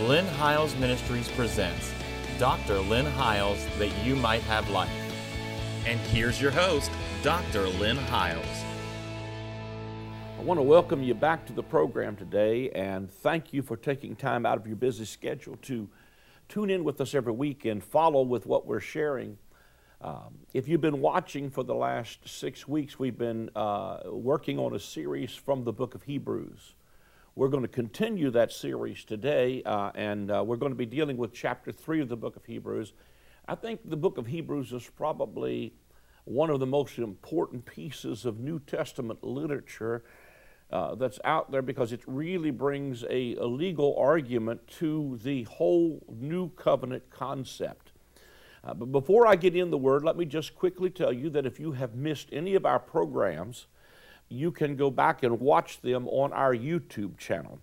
Lynn Hiles Ministries presents Dr. Lynn Hiles That You Might Have Life. And here's your host, Dr. Lynn Hiles. I want to welcome you back to the program today and thank you for taking time out of your busy schedule to tune in with us every week and follow with what we're sharing. Um, if you've been watching for the last six weeks, we've been uh, working on a series from the book of Hebrews. We're going to continue that series today, uh, and uh, we're going to be dealing with chapter 3 of the book of Hebrews. I think the book of Hebrews is probably one of the most important pieces of New Testament literature uh, that's out there because it really brings a, a legal argument to the whole New Covenant concept. Uh, but before I get in the Word, let me just quickly tell you that if you have missed any of our programs, you can go back and watch them on our YouTube channel.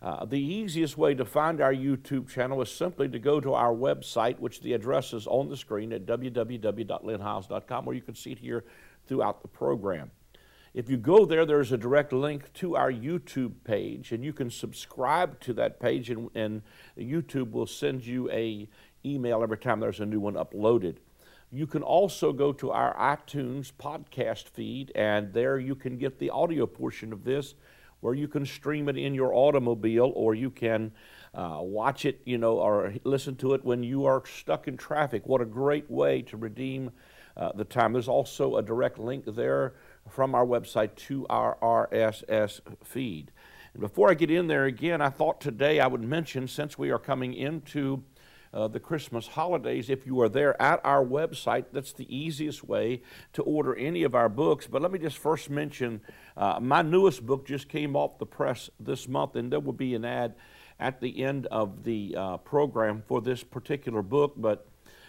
Uh, the easiest way to find our YouTube channel is simply to go to our website, which the address is on the screen at www.lynnhiles.com, or you can see it here throughout the program. If you go there, there's a direct link to our YouTube page, and you can subscribe to that page, and, and YouTube will send you a email every time there's a new one uploaded. You can also go to our iTunes podcast feed, and there you can get the audio portion of this where you can stream it in your automobile or you can uh, watch it, you know, or listen to it when you are stuck in traffic. What a great way to redeem uh, the time. There's also a direct link there from our website to our RSS feed. And before I get in there again, I thought today I would mention since we are coming into uh, the Christmas holidays. If you are there at our website, that's the easiest way to order any of our books. But let me just first mention uh, my newest book just came off the press this month, and there will be an ad at the end of the uh, program for this particular book. But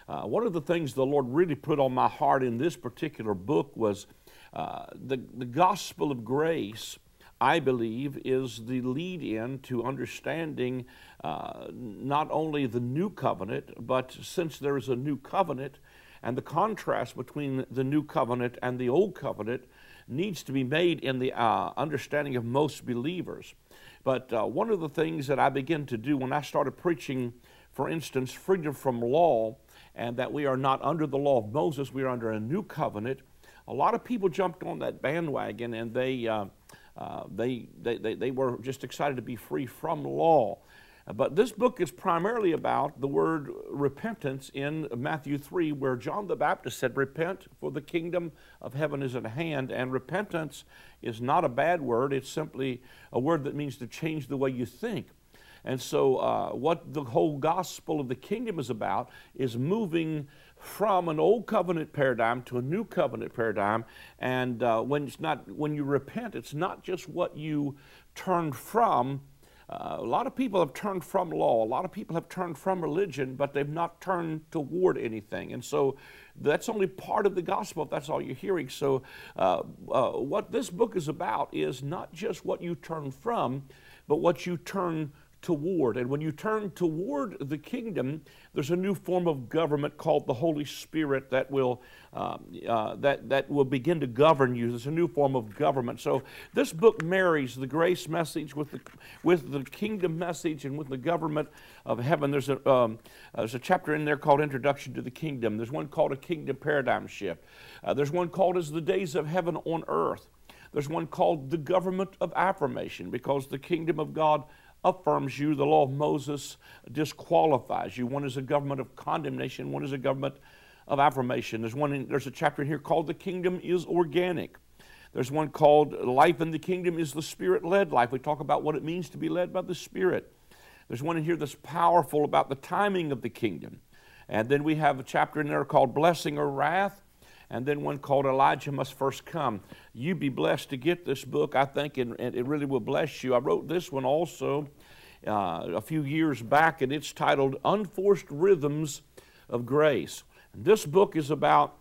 uh, one of the things the Lord really put on my heart in this particular book was uh, the, the gospel of grace I believe, is the lead in to understanding uh, not only the new covenant, but since there is a new covenant, and the contrast between the new covenant and the old covenant needs to be made in the uh, understanding of most believers. But uh, one of the things that I began to do when I started preaching, for instance, freedom from law, and that we are not under the law of Moses, we are under a new covenant, a lot of people jumped on that bandwagon and they uh, uh, they, they, they, they, were just excited to be free from law. But this book is primarily about the word repentance in Matthew 3, where John the Baptist said, Repent, for the kingdom of heaven is at hand. And repentance is not a bad word, it's simply a word that means to change the way you think. And so, uh, what the whole gospel of the kingdom is about is moving from an old covenant paradigm to a new covenant paradigm. And uh, when it's not, when you repent, it's not just what you turned from. Uh, a lot of people have turned from law. A lot of people have turned from religion, but they've not turned toward anything. And so that's only part of the gospel if that's all you're hearing. So, uh, uh what this book is about is not just what you turn from, but what you turn toward. And when you turn toward the kingdom, there's a new form of government called the Holy Spirit that will um, uh, that that will begin to govern you. There's a new form of government. So this book marries the grace message with the with the kingdom message and with the government of heaven. There's a um, there's a chapter in there called Introduction to the Kingdom. There's one called a Kingdom Paradigm Shift. Uh, there's one called as the Days of Heaven on Earth. There's one called the Government of Affirmation because the kingdom of God affirms you. The law of Moses disqualifies you. One is a government of condemnation, one is a government of affirmation. There's, one in, there's a chapter in here called The Kingdom is Organic. There's one called Life in the Kingdom is the Spirit led life. We talk about what it means to be led by the Spirit. There's one in here that's powerful about the timing of the kingdom. And then we have a chapter in there called Blessing or Wrath and then one called Elijah Must First Come. You be blessed to get this book, I think, and, and it really will bless you. I wrote this one also uh, a few years back, and it's titled Unforced Rhythms of Grace. And this book is about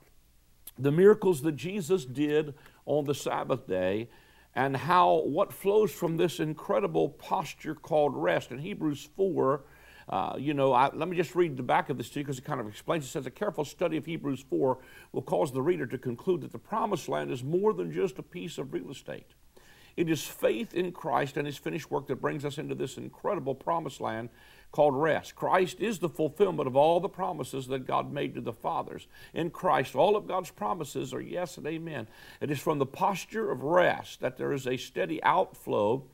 the miracles that Jesus did on the Sabbath day and how what flows from this incredible posture called rest. In Hebrews 4, uh, you know, I, let me just read the back of this to you because it kind of explains. It says, A careful study of Hebrews 4 will cause the reader to conclude that the promised land is more than just a piece of real estate. It is faith in Christ and His finished work that brings us into this incredible promised land called rest. Christ is the fulfillment of all the promises that God made to the fathers. In Christ, all of God's promises are yes and amen. It is from the posture of rest that there is a steady outflow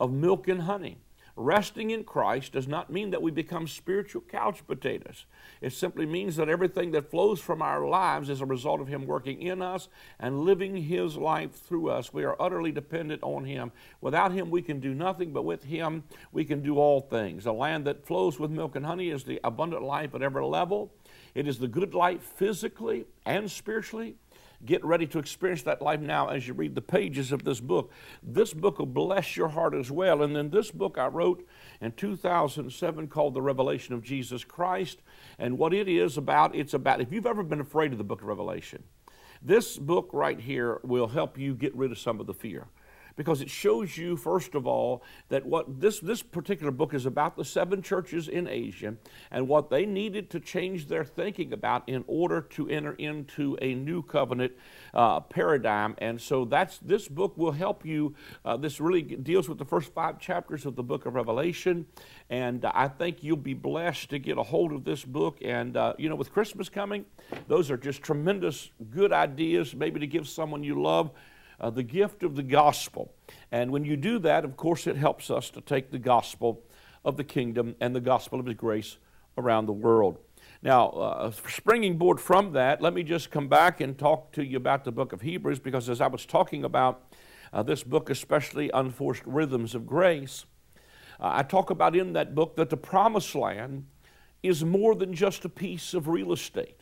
of milk and honey. Resting in Christ does not mean that we become spiritual couch potatoes. It simply means that everything that flows from our lives is a result of Him working in us and living His life through us. We are utterly dependent on Him. Without Him, we can do nothing, but with Him, we can do all things. A land that flows with milk and honey is the abundant life at every level. It is the good life physically and spiritually. Get ready to experience that life now as you read the pages of this book. This book will bless your heart as well. And then this book I wrote in 2007 called The Revelation of Jesus Christ. And what it is about, it's about, if you've ever been afraid of the book of Revelation, this book right here will help you get rid of some of the fear because it shows you, first of all, that what this, this particular book is about the seven churches in Asia and what they needed to change their thinking about in order to enter into a new covenant uh, paradigm. And so that's this book will help you. Uh, this really deals with the first five chapters of the book of Revelation. And uh, I think you'll be blessed to get a hold of this book. And, uh, you know, with Christmas coming, those are just tremendous good ideas, maybe to give someone you love uh, the gift of the gospel. And when you do that, of course, it helps us to take the gospel of the kingdom and the gospel of His grace around the world. Now, uh, springing board from that, let me just come back and talk to you about the book of Hebrews because as I was talking about uh, this book, especially Unforced Rhythms of Grace, uh, I talk about in that book that the promised land is more than just a piece of real estate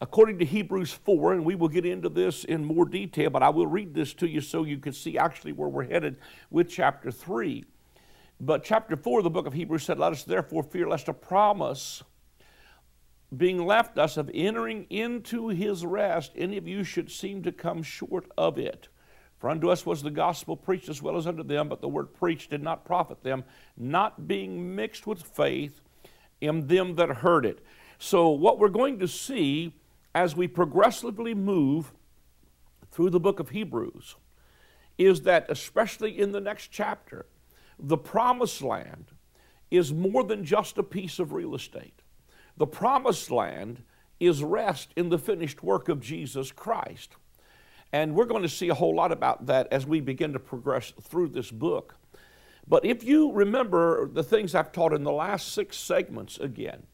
according to Hebrews 4, and we will get into this in more detail, but I will read this to you so you can see actually where we're headed with chapter 3. But chapter 4 of the book of Hebrews said, Let us therefore fear lest a promise being left us of entering into his rest, any of you should seem to come short of it. For unto us was the gospel preached as well as unto them, but the word preached did not profit them, not being mixed with faith in them that heard it. So, what we're going to see as we progressively move through the book of Hebrews is that, especially in the next chapter, the promised land is more than just a piece of real estate. The promised land is rest in the finished work of Jesus Christ. And we're going to see a whole lot about that as we begin to progress through this book. But if you remember the things I've taught in the last six segments again,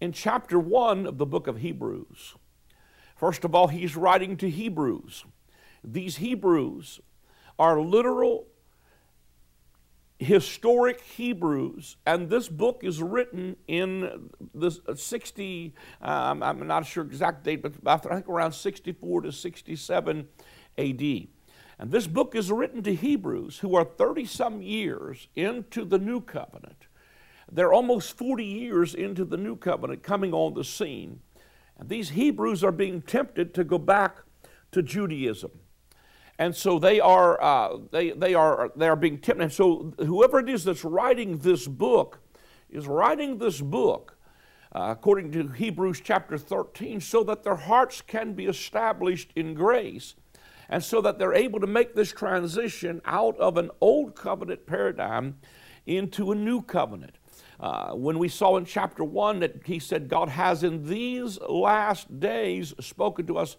in chapter one of the book of Hebrews, First of all, he's writing to Hebrews. These Hebrews are literal historic Hebrews, and this book is written in the 60, um, I'm not sure exact date, but I think around 64 to 67 AD. And this book is written to Hebrews who are 30 some years into the new covenant. They're almost 40 years into the new covenant coming on the scene. These Hebrews are being tempted to go back to Judaism. And so they are, uh, they, they, are, they are being tempted. And so whoever it is that's writing this book is writing this book, uh, according to Hebrews chapter 13, so that their hearts can be established in grace and so that they're able to make this transition out of an old covenant paradigm into a new covenant. Uh, when we saw in chapter 1 that he said, God has in these last days spoken to us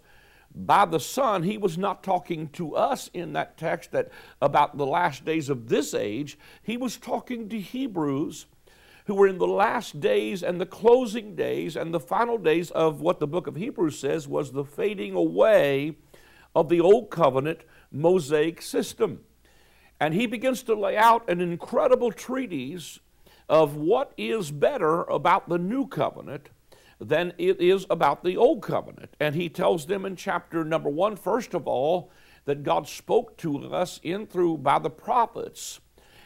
by the Son, he was not talking to us in that text that about the last days of this age. He was talking to Hebrews who were in the last days and the closing days and the final days of what the book of Hebrews says was the fading away of the old covenant Mosaic system. And he begins to lay out an incredible treatise of what is better about the new covenant than it is about the old covenant. And he tells them in chapter number one, first of all, that God spoke to us in through by the prophets,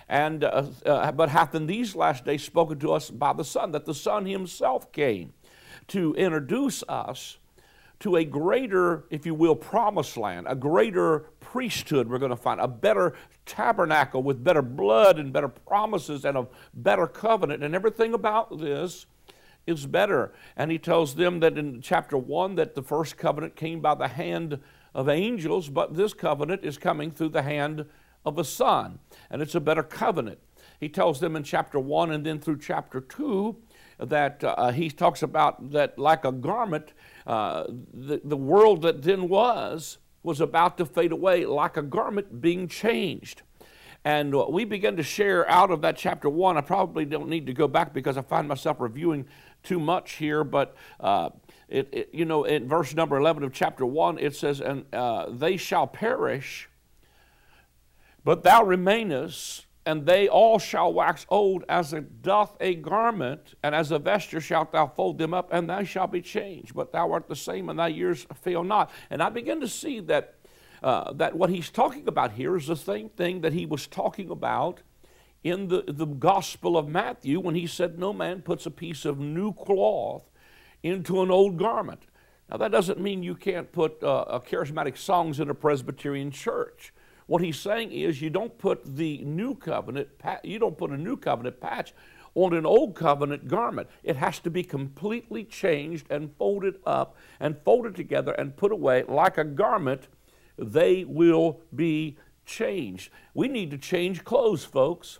and uh, uh, but hath in these last days spoken to us by the Son, that the Son Himself came to introduce us to a greater, if you will, promised land, a greater priesthood we're going to find, a better tabernacle with better blood and better promises and a better covenant. And everything about this is better. And he tells them that in chapter 1 that the first covenant came by the hand of angels, but this covenant is coming through the hand of a son, and it's a better covenant. He tells them in chapter 1 and then through chapter 2 that uh, he talks about that, like a garment, uh, the, the world that then was was about to fade away, like a garment being changed. And uh, we begin to share out of that chapter 1. I probably don't need to go back because I find myself reviewing too much here, but. Uh, it, it, you know, in verse number 11 of chapter 1, it says, And uh, they shall perish, but thou remainest, and they all shall wax old as it doth a garment, and as a vesture shalt thou fold them up, and thou shalt be changed. But thou art the same, and thy years fail not. And I begin to see that, uh, that what he's talking about here is the same thing that he was talking about in the, the Gospel of Matthew when he said, No man puts a piece of new cloth into an old garment. Now, that doesn't mean you can't put uh, charismatic songs in a Presbyterian church. What he's saying is you don't put the new covenant, you don't put a new covenant patch on an old covenant garment. It has to be completely changed and folded up and folded together and put away like a garment. They will be changed. We need to change clothes, folks.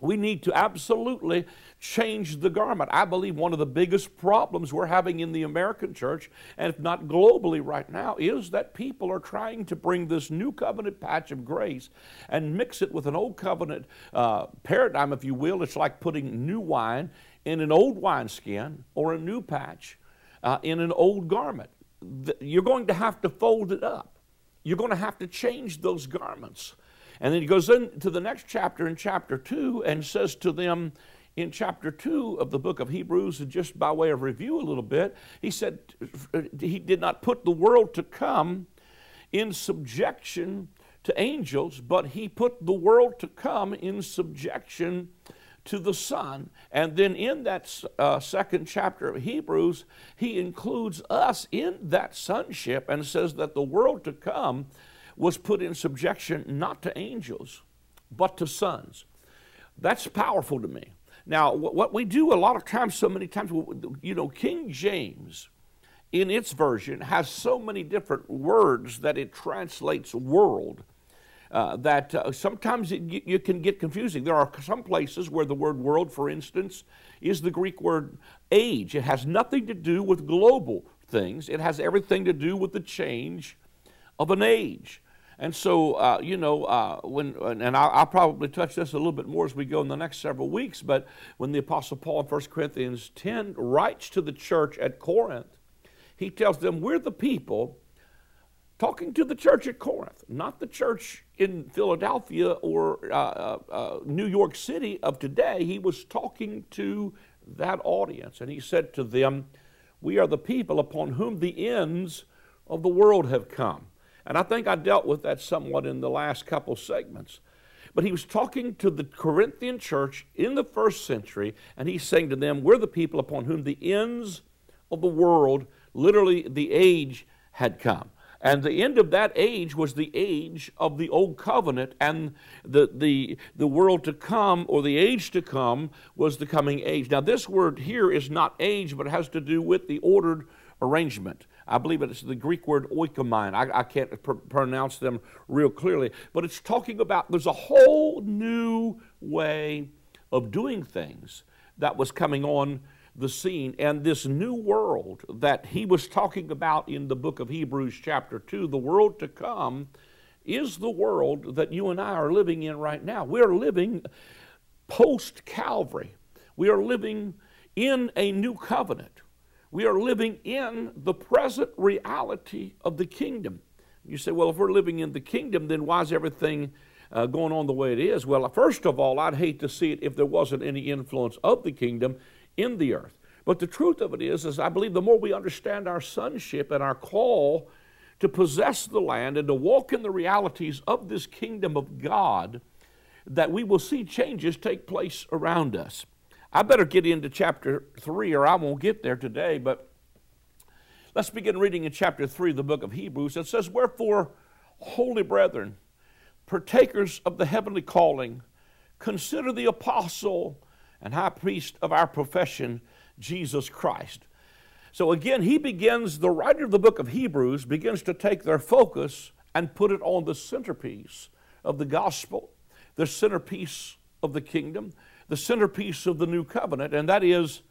We need to absolutely change the garment. I believe one of the biggest problems we're having in the American church, and if not globally right now, is that people are trying to bring this new covenant patch of grace and mix it with an old covenant uh, paradigm, if you will. It's like putting new wine in an old wineskin or a new patch uh, in an old garment. You're going to have to fold it up. You're going to have to change those garments. And then he goes into the next chapter in chapter 2 and says to them in chapter 2 of the book of Hebrews, just by way of review a little bit, he said he did not put the world to come in subjection to angels, but he put the world to come in subjection to the Son. And then in that uh, second chapter of Hebrews, he includes us in that sonship and says that the world to come was put in subjection not to angels, but to sons. That's powerful to me. Now, what we do a lot of times, so many times, you know, King James in its version has so many different words that it translates world. Uh, that uh, sometimes it, you can get confusing. There are some places where the word world, for instance, is the Greek word age. It has nothing to do with global things, it has everything to do with the change of an age. And so, uh, you know, uh, when, and I'll, I'll, probably touch this a little bit more as we go in the next several weeks, but when the Apostle Paul in 1 Corinthians 10 writes to the church at Corinth, he tells them, We're the people talking to the church at Corinth, not the church in Philadelphia or uh, uh, uh New York City of today. He was talking to that audience, and he said to them, We are the people upon whom the ends of the world have come. And I think I dealt with that somewhat in the last couple segments. But he was talking to the Corinthian church in the first century, and he's saying to them, We're the people upon whom the ends of the world, literally the age, had come. And the end of that age was the age of the old covenant, and the, the, the world to come, or the age to come, was the coming age. Now, this word here is not age, but it has to do with the ordered arrangement. I believe it's the Greek word oikomine. I, I can't pr- pronounce them real clearly, but it's talking about there's a whole new way of doing things that was coming on the scene. And this new world that he was talking about in the book of Hebrews, chapter 2, the world to come, is the world that you and I are living in right now. We're living post Calvary, we are living in a new covenant. We are living in the present reality of the kingdom. You say, well, if we're living in the kingdom, then why is everything uh, going on the way it is? Well, first of all, I'd hate to see it if there wasn't any influence of the kingdom in the earth. But the truth of it is, is I believe the more we understand our sonship and our call to possess the land and to walk in the realities of this kingdom of God, that we will see changes take place around us. I better get into chapter 3 or I won't get there today, but let's begin reading in chapter 3 of the book of Hebrews. It says, Wherefore, holy brethren, partakers of the heavenly calling, consider the apostle and high priest of our profession, Jesus Christ. So again, he begins, the writer of the book of Hebrews begins to take their focus and put it on the centerpiece of the gospel, the centerpiece of the kingdom, the centerpiece of the new covenant, and that is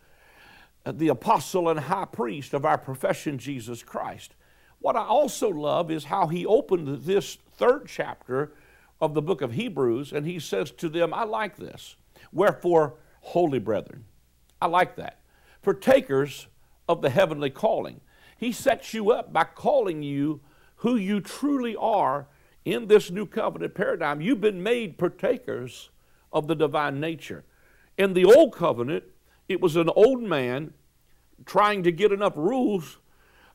the apostle and high priest of our profession, Jesus Christ. What I also love is how he opened this third chapter of the book of Hebrews, and he says to them, I like this. Wherefore, holy brethren, I like that. Partakers of the heavenly calling. He sets you up by calling you who you truly are in this new covenant paradigm. You've been made partakers of the divine nature. In the old covenant, it was an old man trying to get enough rules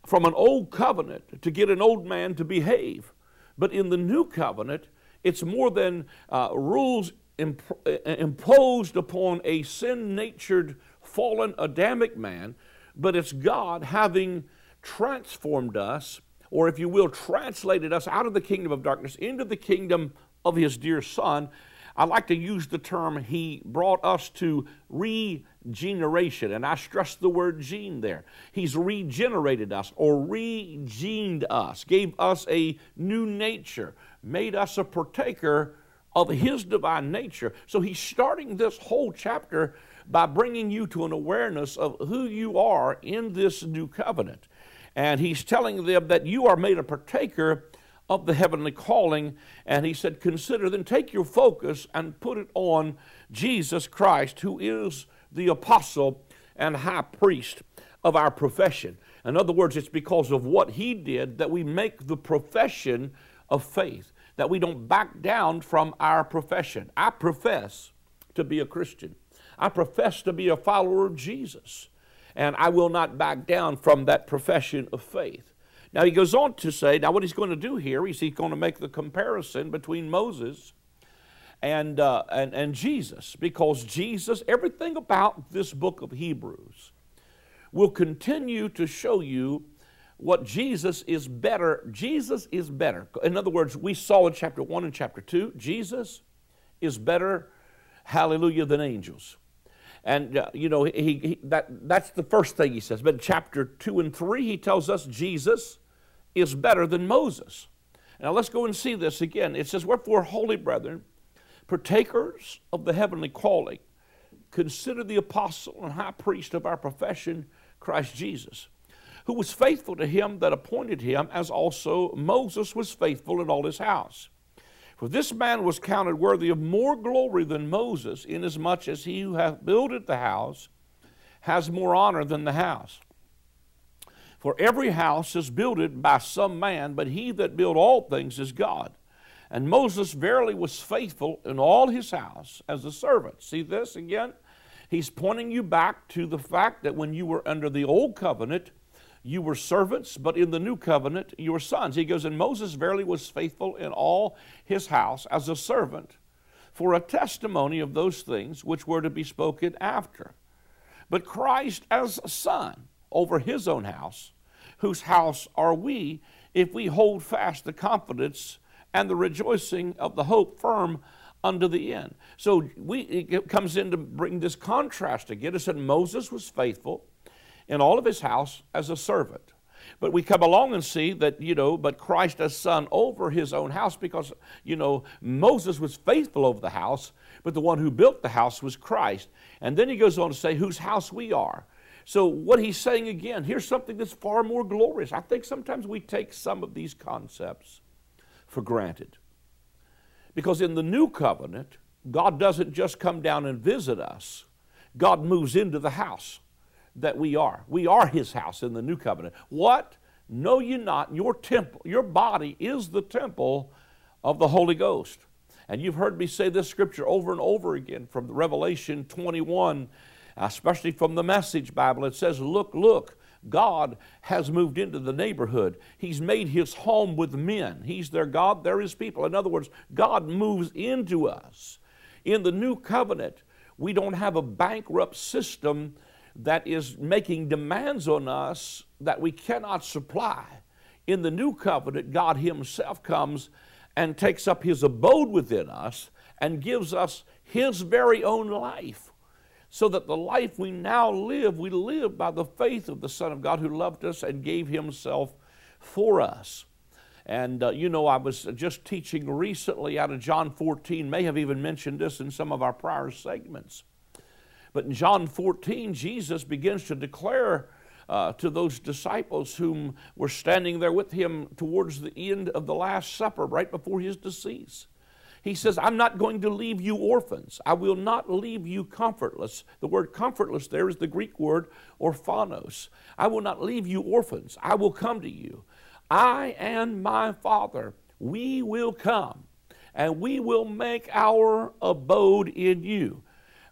from an old covenant to get an old man to behave. But in the new covenant, it's more than uh, rules imp- uh, imposed upon a sin natured, fallen Adamic man, but it's God having transformed us, or if you will, translated us out of the kingdom of darkness into the kingdom of His dear Son. I like to use the term, He brought us to regeneration, and I stress the word gene there. He's regenerated us or regened us, gave us a new nature, made us a partaker of His divine nature. So He's starting this whole chapter by bringing you to an awareness of who you are in this new covenant. And He's telling them that you are made a partaker of the heavenly calling. And He said, Consider then, take your focus and put it on Jesus Christ, who is the apostle and high priest of our profession. In other words, it's because of what He did that we make the profession of faith that we don't back down from our profession. I profess to be a Christian. I profess to be a follower of Jesus. And I will not back down from that profession of faith. Now he goes on to say, now what he's going to do here is he's going to make the comparison between Moses and, uh, and, and Jesus, because Jesus, everything about this book of Hebrews will continue to show you what Jesus is better. Jesus is better. In other words, we saw in chapter 1 and chapter 2, Jesus is better, hallelujah, than angels. And, uh, you know, he, he, that, that's the first thing he says. But in chapter 2 and 3, he tells us Jesus is better than Moses. Now let's go and see this again. It says, Wherefore, holy brethren, partakers of the heavenly calling, consider the apostle and high priest of our profession, Christ Jesus who was faithful to him that appointed him, as also Moses was faithful in all his house. For this man was counted worthy of more glory than Moses, inasmuch as he who hath builded the house has more honor than the house. For every house is builded by some man, but he that built all things is God. And Moses verily was faithful in all his house as a servant. See this again? He's pointing you back to the fact that when you were under the old covenant, you were servants, but in the new covenant, you were sons. He goes, And Moses verily was faithful in all his house as a servant for a testimony of those things which were to be spoken after. But Christ as a son over his own house, whose house are we if we hold fast the confidence and the rejoicing of the hope firm unto the end. So we, it comes in to bring this contrast again. It said Moses was faithful in all of his house as a servant. But we come along and see that, you know, but Christ as son over his own house because, you know, Moses was faithful over the house, but the one who built the house was Christ. And then he goes on to say, whose house we are. So, what he's saying again, here's something that's far more glorious. I think sometimes we take some of these concepts for granted. Because in the new covenant, God doesn't just come down and visit us, God moves into the house that we are. We are his house in the new covenant. What? Know you not, your temple, your body is the temple of the Holy Ghost. And you've heard me say this scripture over and over again from Revelation 21, especially from the Message Bible. It says, Look, look, God has moved into the neighborhood. He's made his home with men. He's their God, they're his people. In other words, God moves into us. In the new covenant, we don't have a bankrupt system that is making demands on us that we cannot supply. In the new covenant, God Himself comes and takes up His abode within us and gives us His very own life. So that the life we now live, we live by the faith of the Son of God who loved us and gave Himself for us. And uh, you know, I was just teaching recently out of John 14, may have even mentioned this in some of our prior segments. But in John 14, Jesus begins to declare uh, to those disciples whom were standing there with him towards the end of the Last Supper, right before his decease. He says, I'm not going to leave you orphans. I will not leave you comfortless. The word comfortless there is the Greek word orphanos. I will not leave you orphans. I will come to you. I and my Father, we will come and we will make our abode in you.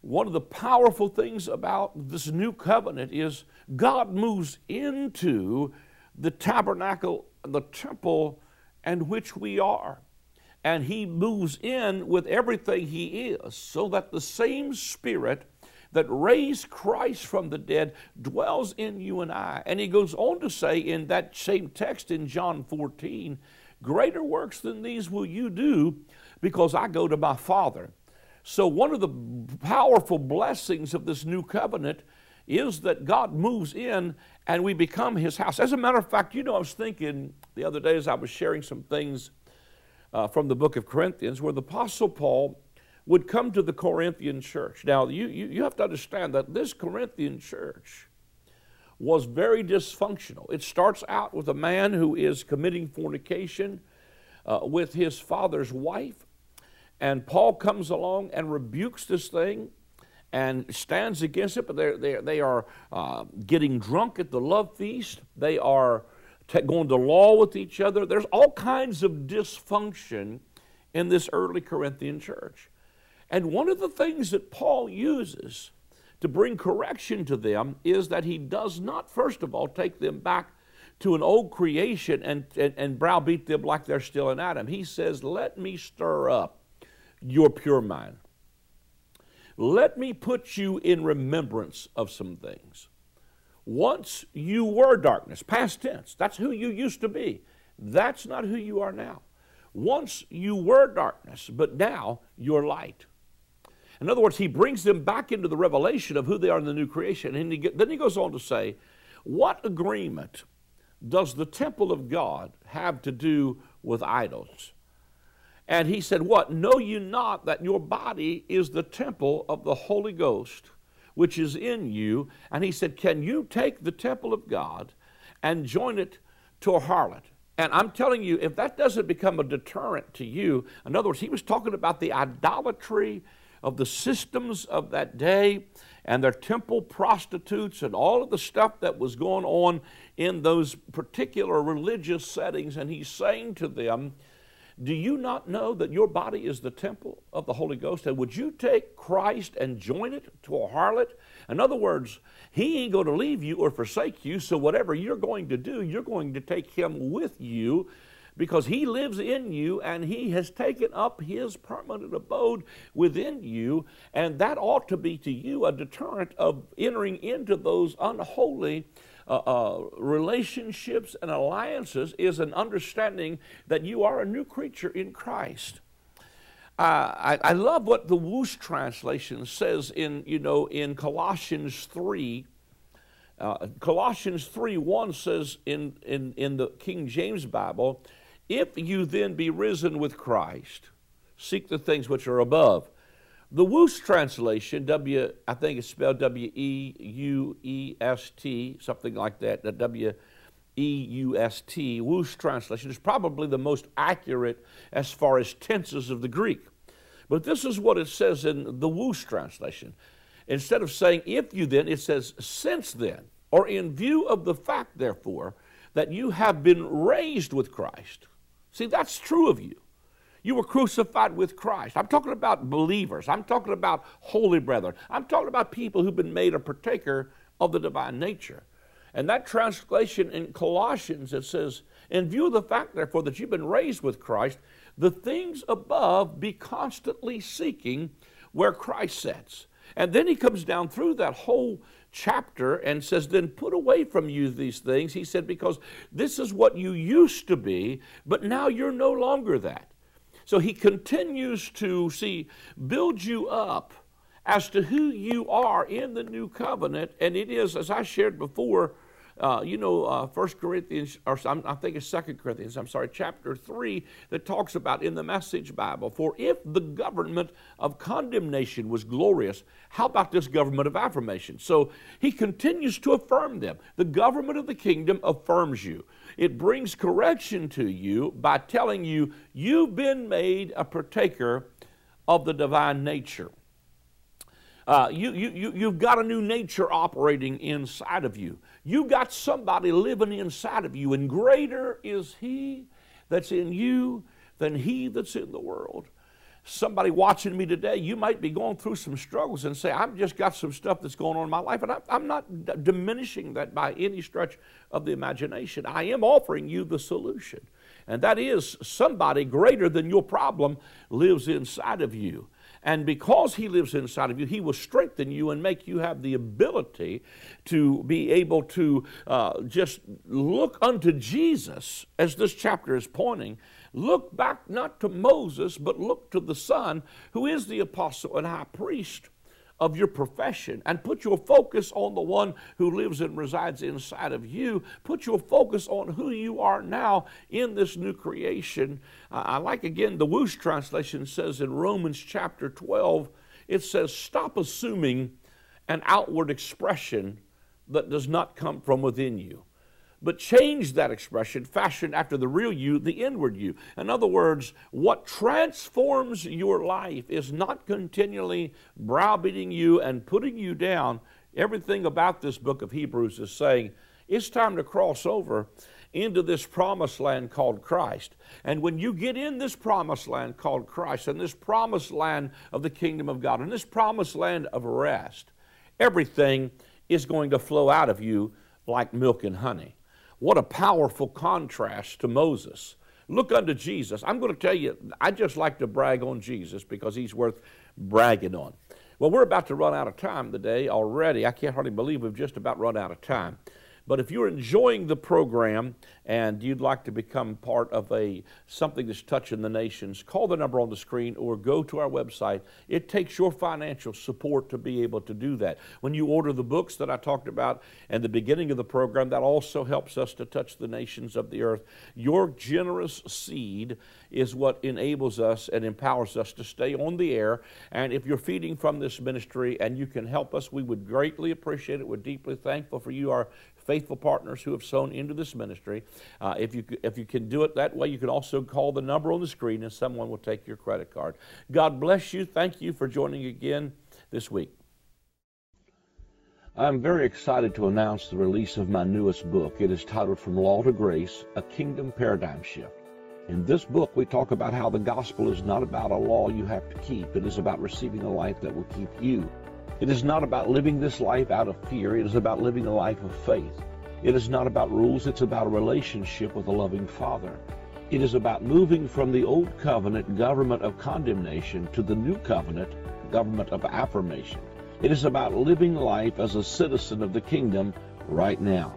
One of the powerful things about this new covenant is God moves into the tabernacle, the temple, and which we are. And He moves in with everything He is, so that the same Spirit that raised Christ from the dead dwells in you and I. And He goes on to say in that same text in John 14, Greater works than these will you do because I go to my Father. So, one of the powerful blessings of this new covenant is that God moves in and we become His house. As a matter of fact, you know, I was thinking the other day as I was sharing some things uh, from the book of Corinthians where the Apostle Paul would come to the Corinthian church. Now, you, you, you have to understand that this Corinthian church was very dysfunctional. It starts out with a man who is committing fornication uh, with his father's wife, and Paul comes along and rebukes this thing and stands against it, but they're, they're, they are uh, getting drunk at the love feast. They are going to law with each other. There's all kinds of dysfunction in this early Corinthian church. And one of the things that Paul uses to bring correction to them is that he does not, first of all, take them back to an old creation and, and, and browbeat them like they're still in Adam. He says, Let me stir up your pure mind. Let me put you in remembrance of some things. Once you were darkness, past tense, that's who you used to be. That's not who you are now. Once you were darkness, but now you're light. In other words, he brings them back into the revelation of who they are in the new creation. And he, then he goes on to say, What agreement does the temple of God have to do with idols? And he said, What? Know you not that your body is the temple of the Holy Ghost, which is in you? And he said, Can you take the temple of God and join it to a harlot? And I'm telling you, if that doesn't become a deterrent to you, in other words, he was talking about the idolatry of the systems of that day and their temple prostitutes and all of the stuff that was going on in those particular religious settings. And he's saying to them, do you not know that your body is the temple of the Holy Ghost? And would you take Christ and join it to a harlot? In other words, he ain't going to leave you or forsake you, so whatever you're going to do, you're going to take him with you because he lives in you and he has taken up his permanent abode within you, and that ought to be to you a deterrent of entering into those unholy uh, uh, relationships and alliances is an understanding that you are a new creature in Christ. Uh, I, I, love what the Wuest translation says in, you know, in Colossians 3. Uh, Colossians 3 1 says in, in, in the King James Bible, if you then be risen with Christ, seek the things which are above. The Wuest translation, W, I think it's spelled W E U E S T, something like that, the W E U S T, Wuest translation is probably the most accurate as far as tenses of the Greek. But this is what it says in the Wuest translation. Instead of saying if you then, it says since then, or in view of the fact, therefore, that you have been raised with Christ. See, that's true of you. You were crucified with Christ. I'm talking about believers. I'm talking about holy brethren. I'm talking about people who've been made a partaker of the divine nature. And that translation in Colossians, it says, In view of the fact, therefore, that you've been raised with Christ, the things above be constantly seeking where Christ sits. And then he comes down through that whole chapter and says, Then put away from you these things. He said, Because this is what you used to be, but now you're no longer that. So he continues to see, build you up as to who you are in the new covenant. And it is, as I shared before, uh, you know, uh, 1 Corinthians, or I think it's 2 Corinthians, I'm sorry, chapter 3, that talks about in the Message Bible, for if the government of condemnation was glorious, how about this government of affirmation? So he continues to affirm them. The government of the kingdom affirms you. It brings correction to you by telling you you've been made a partaker of the divine nature. Uh, you, you, you, you've got a new nature operating inside of you. You've got somebody living inside of you, and greater is He that's in you than He that's in the world. Somebody watching me today, you might be going through some struggles and say, I've just got some stuff that's going on in my life. And I'm not d- diminishing that by any stretch of the imagination. I am offering you the solution. And that is somebody greater than your problem lives inside of you. And because He lives inside of you, He will strengthen you and make you have the ability to be able to uh, just look unto Jesus, as this chapter is pointing. Look back not to Moses, but look to the Son, who is the apostle and high priest of your profession and put your focus on the one who lives and resides inside of you. Put your focus on who you are now in this new creation. I like again the Wuest translation says in Romans chapter 12, it says, Stop assuming an outward expression that does not come from within you but change that expression, fashion after the real you, the inward you. In other words, what transforms your life is not continually browbeating you and putting you down. Everything about this book of Hebrews is saying it's time to cross over into this promised land called Christ. And when you get in this promised land called Christ, and this promised land of the kingdom of God, and this promised land of rest, everything is going to flow out of you like milk and honey. What a powerful contrast to Moses. Look unto Jesus. I'm going to tell you, I just like to brag on Jesus because he's worth bragging on. Well, we're about to run out of time today already. I can't hardly believe we've just about run out of time. But if you're enjoying the program and you'd like to become part of a something that's touching the nations, call the number on the screen or go to our website. It takes your financial support to be able to do that. When you order the books that I talked about at the beginning of the program, that also helps us to touch the nations of the earth. Your generous seed is what enables us and empowers us to stay on the air. And if you're feeding from this ministry and you can help us, we would greatly appreciate it. We're deeply thankful for you, our faithful partners who have sown into this ministry. Uh, if, you, if you can do it that way, you can also call the number on the screen and someone will take your credit card. God bless you. Thank you for joining again this week. I'm very excited to announce the release of my newest book. It is titled From Law to Grace A Kingdom Paradigm Shift. In this book, we talk about how the gospel is not about a law you have to keep, it is about receiving a life that will keep you it is not about living this life out of fear. It is about living a life of faith. It is not about rules. It's about a relationship with a loving Father. It is about moving from the old covenant government of condemnation to the new covenant government of affirmation. It is about living life as a citizen of the kingdom right now.